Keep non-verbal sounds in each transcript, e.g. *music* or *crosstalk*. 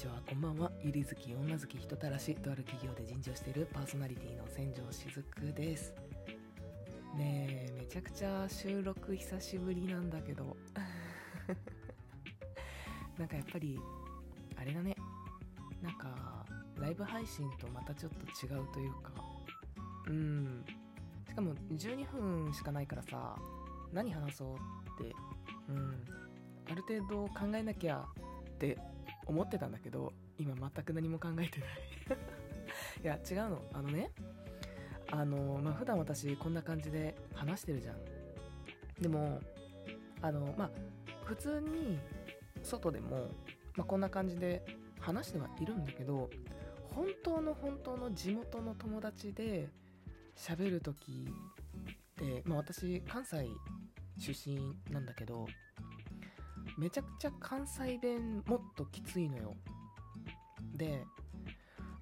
ちはこんばんは。ゆり好き女好き人たらしとある企業で人事をしているパーソナリティの千条しずくです。ねえめちゃくちゃ収録久しぶりなんだけど。*laughs* なんかやっぱりあれだね。なんかライブ配信とまたちょっと違うというか。うん。しかも12分しかないからさ何話そうって。うん。ある程度考えなきゃって思ってたんだけど今全く何も考えてない。*laughs* いや違うの。あのねあのまあ普段私こんな感じで話してるじゃん。でもあのまあ普通に外でも、まあ、こんな感じで話してはいるんだけど本当の本当の地元の友達で喋る時って、まあ、私関西出身なんだけどめちゃくちゃ関西弁もっときついのよ。で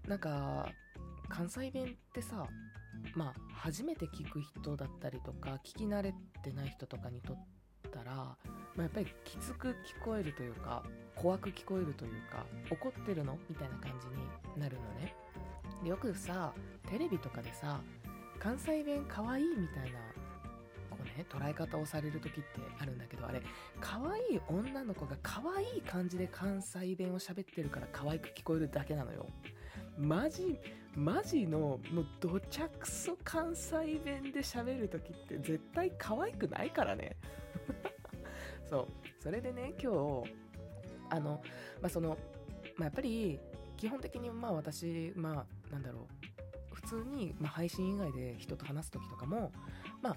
なんか関西弁ってさまあ初めて聞く人だったりとか聞き慣れてない人とかにとったら、まあ、やっぱりきつく聞こえるというか怖く聞こえるというか怒ってるの？みたいな感じになるのね。でよくさテレビとかでさ関西弁かわいいみたいなね捉え方をされる時ってあるんだけどあれ可愛い女の子が可愛い感じで関西弁を喋ってるから可愛く聞こえるだけなのよ。マジマジのもうどちゃくそ関西弁で喋る時って絶対可愛くないからね。*laughs* そう。それでね今日あのまあその、まあ、やっぱり基本的にまあ私まあなんだろう。普通に、まあ、配信以外で人と話す時とかもまあ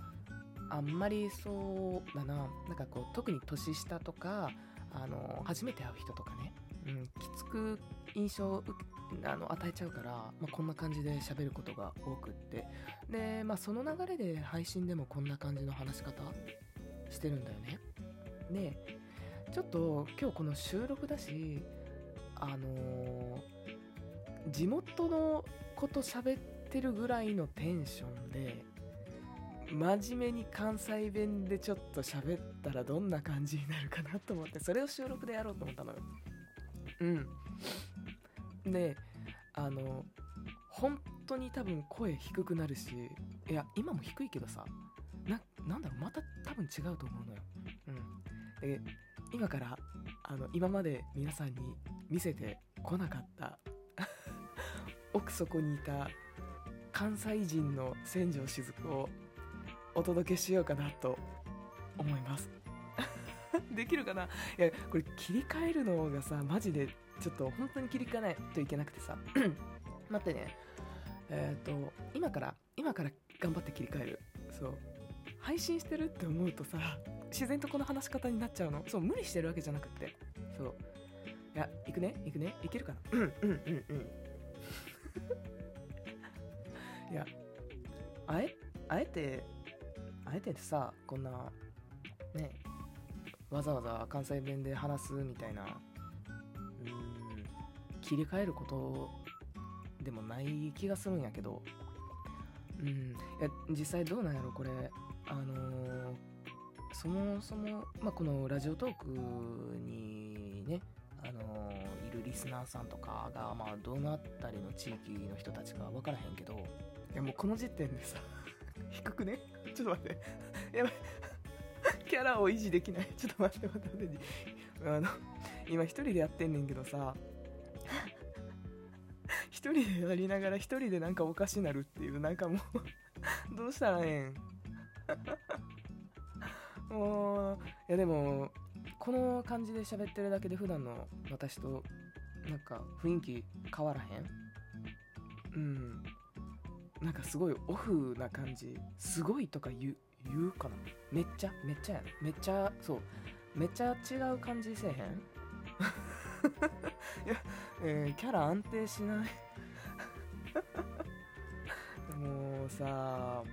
あんまりそうだな。なんかこう特に年下とかあの初めて会う人とかね、うん、きつく印象をあの与えちゃうから、まあ、こんな感じで喋ることが多くって。で、まあ、その流れで配信でもこんな感じの話し方してるんだよね。でちょっと今日この収録だしあのー地元のこと喋ってるぐらいのテンションで真面目に関西弁でちょっと喋ったらどんな感じになるかなと思ってそれを収録でやろうと思ったのよ。うん。であの本当に多分声低くなるしいや今も低いけどさなんだろうまた多分違うと思うのよ。うん。で今からあの今まで皆さんに見せてこなかった *laughs* 奥底にいた関西人の千条しずくをお届けしようかなと思います。*laughs* できるかな？いやこれ切り替えるのがさマジでちょっと本当に切り替えないといけなくてさ。*clears throat* 待ってね。えっ、と今から今から頑張って切り替える。そう。配信してるって思うとさ自然とこの話し方になっちゃうの。そう無理してるわけじゃなくって。そう。いや行くね？行くね？いけるかな？うんうんうんうん。*laughs* いやあえ？あえてあえてさこんなねわざわざ関西弁で話すみたいなうーん切り替えることでもない気がするんやけどうんいや実際どうなんやろこれ。あのーそもそも、まあ、このラジオトークにねあのーいるリスナーさんとかが、まあ、どのあたりの地域の人たちか分からへんけどいやもうこの時点でさ *laughs* 低くね？*laughs* ちょっと待って。*laughs* やばい。*laughs* キャラを維持できない。ちょっと待って待って待って。あの今一人でやってんねんけどさ。一人でやりながら一人でなんかおかしなるっていうなんかもうどうしたらええん？もういやでもこの感じで喋ってるだけで普段の私となんか雰囲気変わらへん？うん。なんかすごいオフな感じすごいとか言う言うかなめっちゃめっちゃやねめっちゃそうめっちゃ違う感じせえへん *laughs* いや、えーキャラ安定しない *laughs* もうさ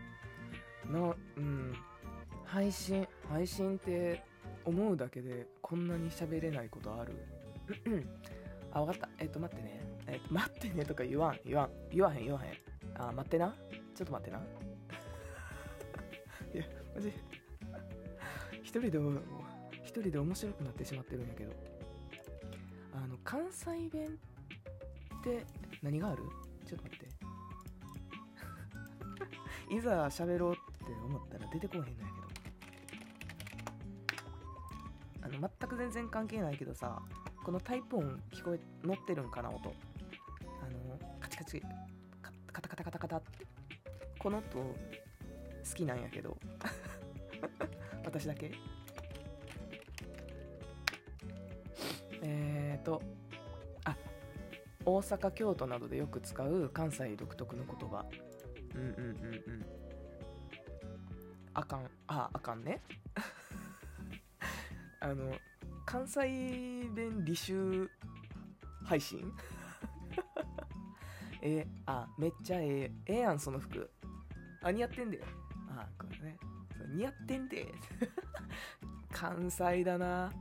なうん配信配信って思うだけでこんなに喋れないことある *coughs* あ分かった。えっと待ってね。えっと待ってねとか言わん言わん。言わへん言わへん。あ待ってな。ちょっと待ってな。いやマジ。一人で一人で面白くなってしまってるんやけど。あの関西弁って何がある？ちょっと待って。*laughs* いざ喋ろうって思ったら出てこへんのやけど。あの全く全然関係ないけどさこのタイプ音聞こえ乗ってるんかな音。あのカチカチ。この音好きなんやけど。*laughs* 私だけ？えーとあ大阪京都などでよく使う関西独特の言葉。うんうんうんうん。あかん。ああかんね。*laughs* あの関西弁履修配信？*laughs* えあめっちゃええ。ええやんその服。あ似合ってんであこれね。そう似合ってんで。*laughs* 関西だな。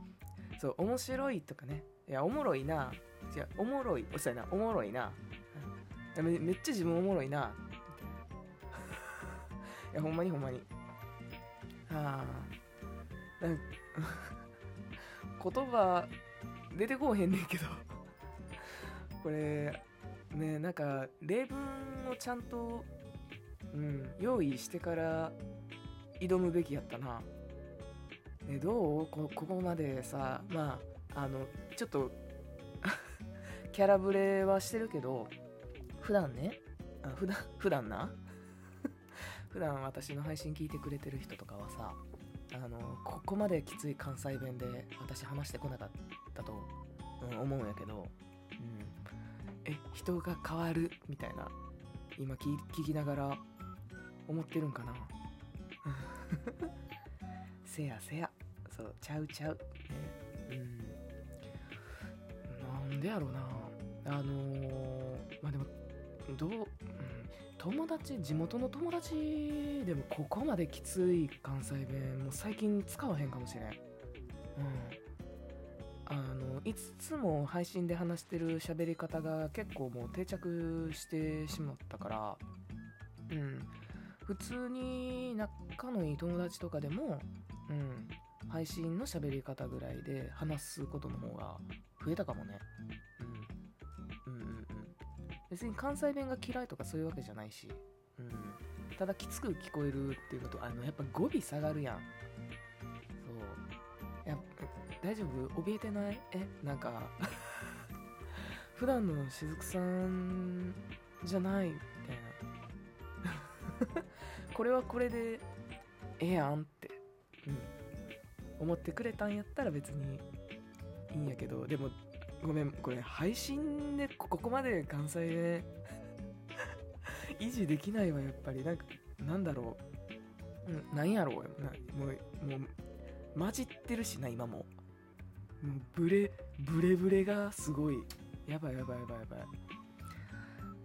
そう面白いとかね。いやおもろいな。違うおもろい。そうやな。おもろいな。うん。めめっちゃ自分おもろいな。*laughs* いやほんまにほんまに。ああなん *laughs* 言葉出てこうへんねんけど。これねなんか例文をちゃんと、うん、用意してから挑むべきやったな。えどう？こここまでさまああのちょっと *laughs* キャラブレはしてるけど普段ねあ普段普段な？*laughs* 普段私の配信聞いてくれてる人とかはさあのここまできつい関西弁で私話してこなかったと、思うんやけど、うん、え人が変わる？みたいな。今聞きながら思ってるんかな。*laughs* せやせや。そうちゃうちゃう、ね、うん。なんでやろうな。あのーまあでもどう、うん、友達地元の友達でもここまできつい関西弁もう最近使わへんかもしれん。うん。あのいつも配信で話してる喋り方が結構もう定着してしまったからうん。普通に仲のいい友達とかでもうん配信の喋り方ぐらいで話すことの方が増えたかもね。うん。うんうんうん。別に関西弁が嫌いとかそういうわけじゃないし、うん、ただきつく聞こえるっていうのとあのやっぱ語尾下がるやん。そう。いや大丈夫？怯えてない？え？なんか *laughs* 普段のしずくさんじゃない？これはこれでええやんって、うん、思ってくれたんやったら別にいいんやけどでもごめんこれ配信でここまで関西で *laughs* 維持できないわやっぱり。なんかなんだろう、うん、なんやろう。なもうもう混じってるしな今も。もうブレブレブレがすごい。やばいやばいやばいやばい。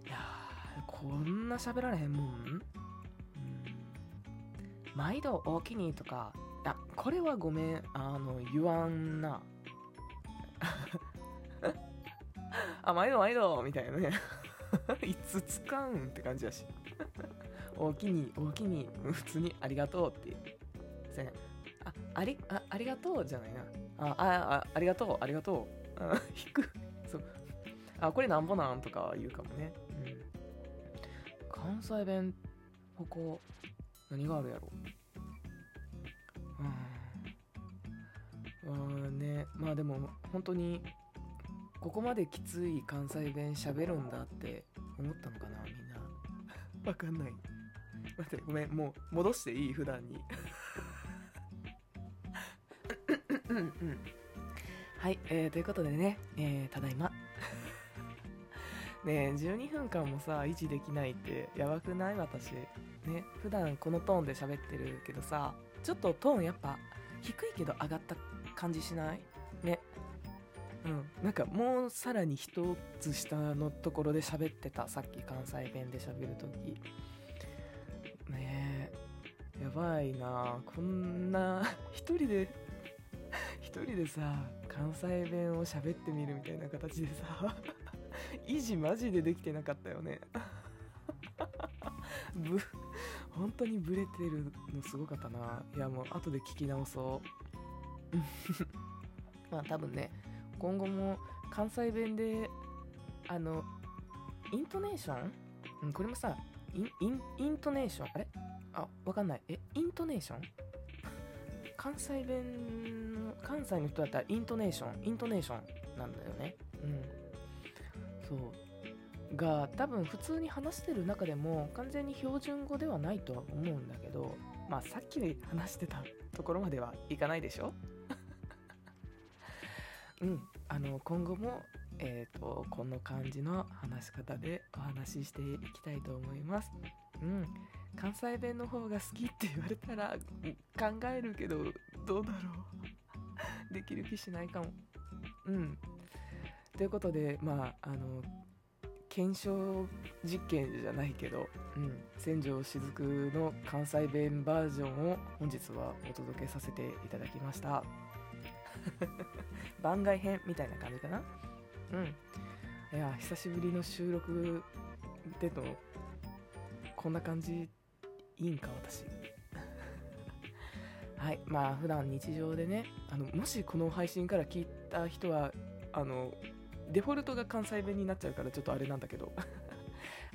いやーこんな喋られへんも、ん、毎度大きにとかあこれはごめんあの言わんな *laughs* あ、毎度毎度みたいなね。*laughs* いつ使うんって感じだし。*laughs* おおきに、おおきに、普通にありがとうって。せんあ、あり、あ、ありがとうじゃないな。あ、あ、あありがとう、ありがとう。あ引く。そう。あ、これなんぼなんとか言うかもね。うん。関西弁、ここ、何があるやろ？うん。うんね、まあでも、本当に、ここまできつい関西弁喋るんだって思ったのかなみんな。*laughs* わかんない。待ってごめんもう戻していい？普段に。うんうんはい、えー、ということでね、えー、ただいま。*laughs* ねえ12分間もさ維持できないってやばくない？私ね普段このトーンで喋ってるけどさちょっとトーンやっぱ低いけど上がった感じしない？ね。うん、なんかもうさらに一つ下のところで喋ってたさっき関西弁で喋るときね。えやばいな。こんな一人で一人でさ関西弁を喋ってみるみたいな形でさ維持マジでできてなかったよね。ぶ *laughs* 本当にブレてるのすごかったな。いやもう後で聞き直そう。*laughs* まあ多分ね今後も関西弁であのイントネーション、うん、これもさインインイントネーション？あれ？あわかんない。えイントネーション？*laughs* 関西弁の関西の人だったらイントネーション？イントネーションなんだよね。うん。そう。が多分普通に話してる中でも完全に標準語ではないとは思うんだけどまあさっき話してたところまではいかないでしょ？*laughs* うんあの今後もえーと、この感じの話し方でお話ししていきたいと思います。うん、関西弁の方が好きって言われたら考えるけどどうだろう？*laughs* できる気しないかも。うん。ということでまああの検証実験じゃないけど、うん、千条しずくの関西弁バージョンを本日はお届けさせていただきました。*laughs* 番外編みたいな感じかな？うん。いや久しぶりの収録でのこんな感じいいんか私。*laughs* はいまあ普段日常でねあのもしこの配信から聞いた人はあのデフォルトが関西弁になっちゃうからちょっとあれなんだけど。*laughs*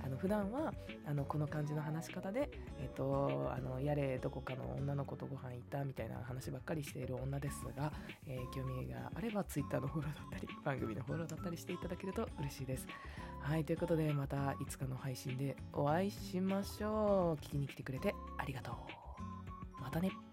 あの普段はあのこの感じの話し方で、えっと、あのやれどこかの女の子とご飯行ったみたいな話ばっかりしている女ですが、えー、興味があれば Twitter のフォローだったり番組のフォローだったりしていただけると嬉しいです。はいということでまたいつかの配信でお会いしましょう。聞きに来てくれてありがとう。またね。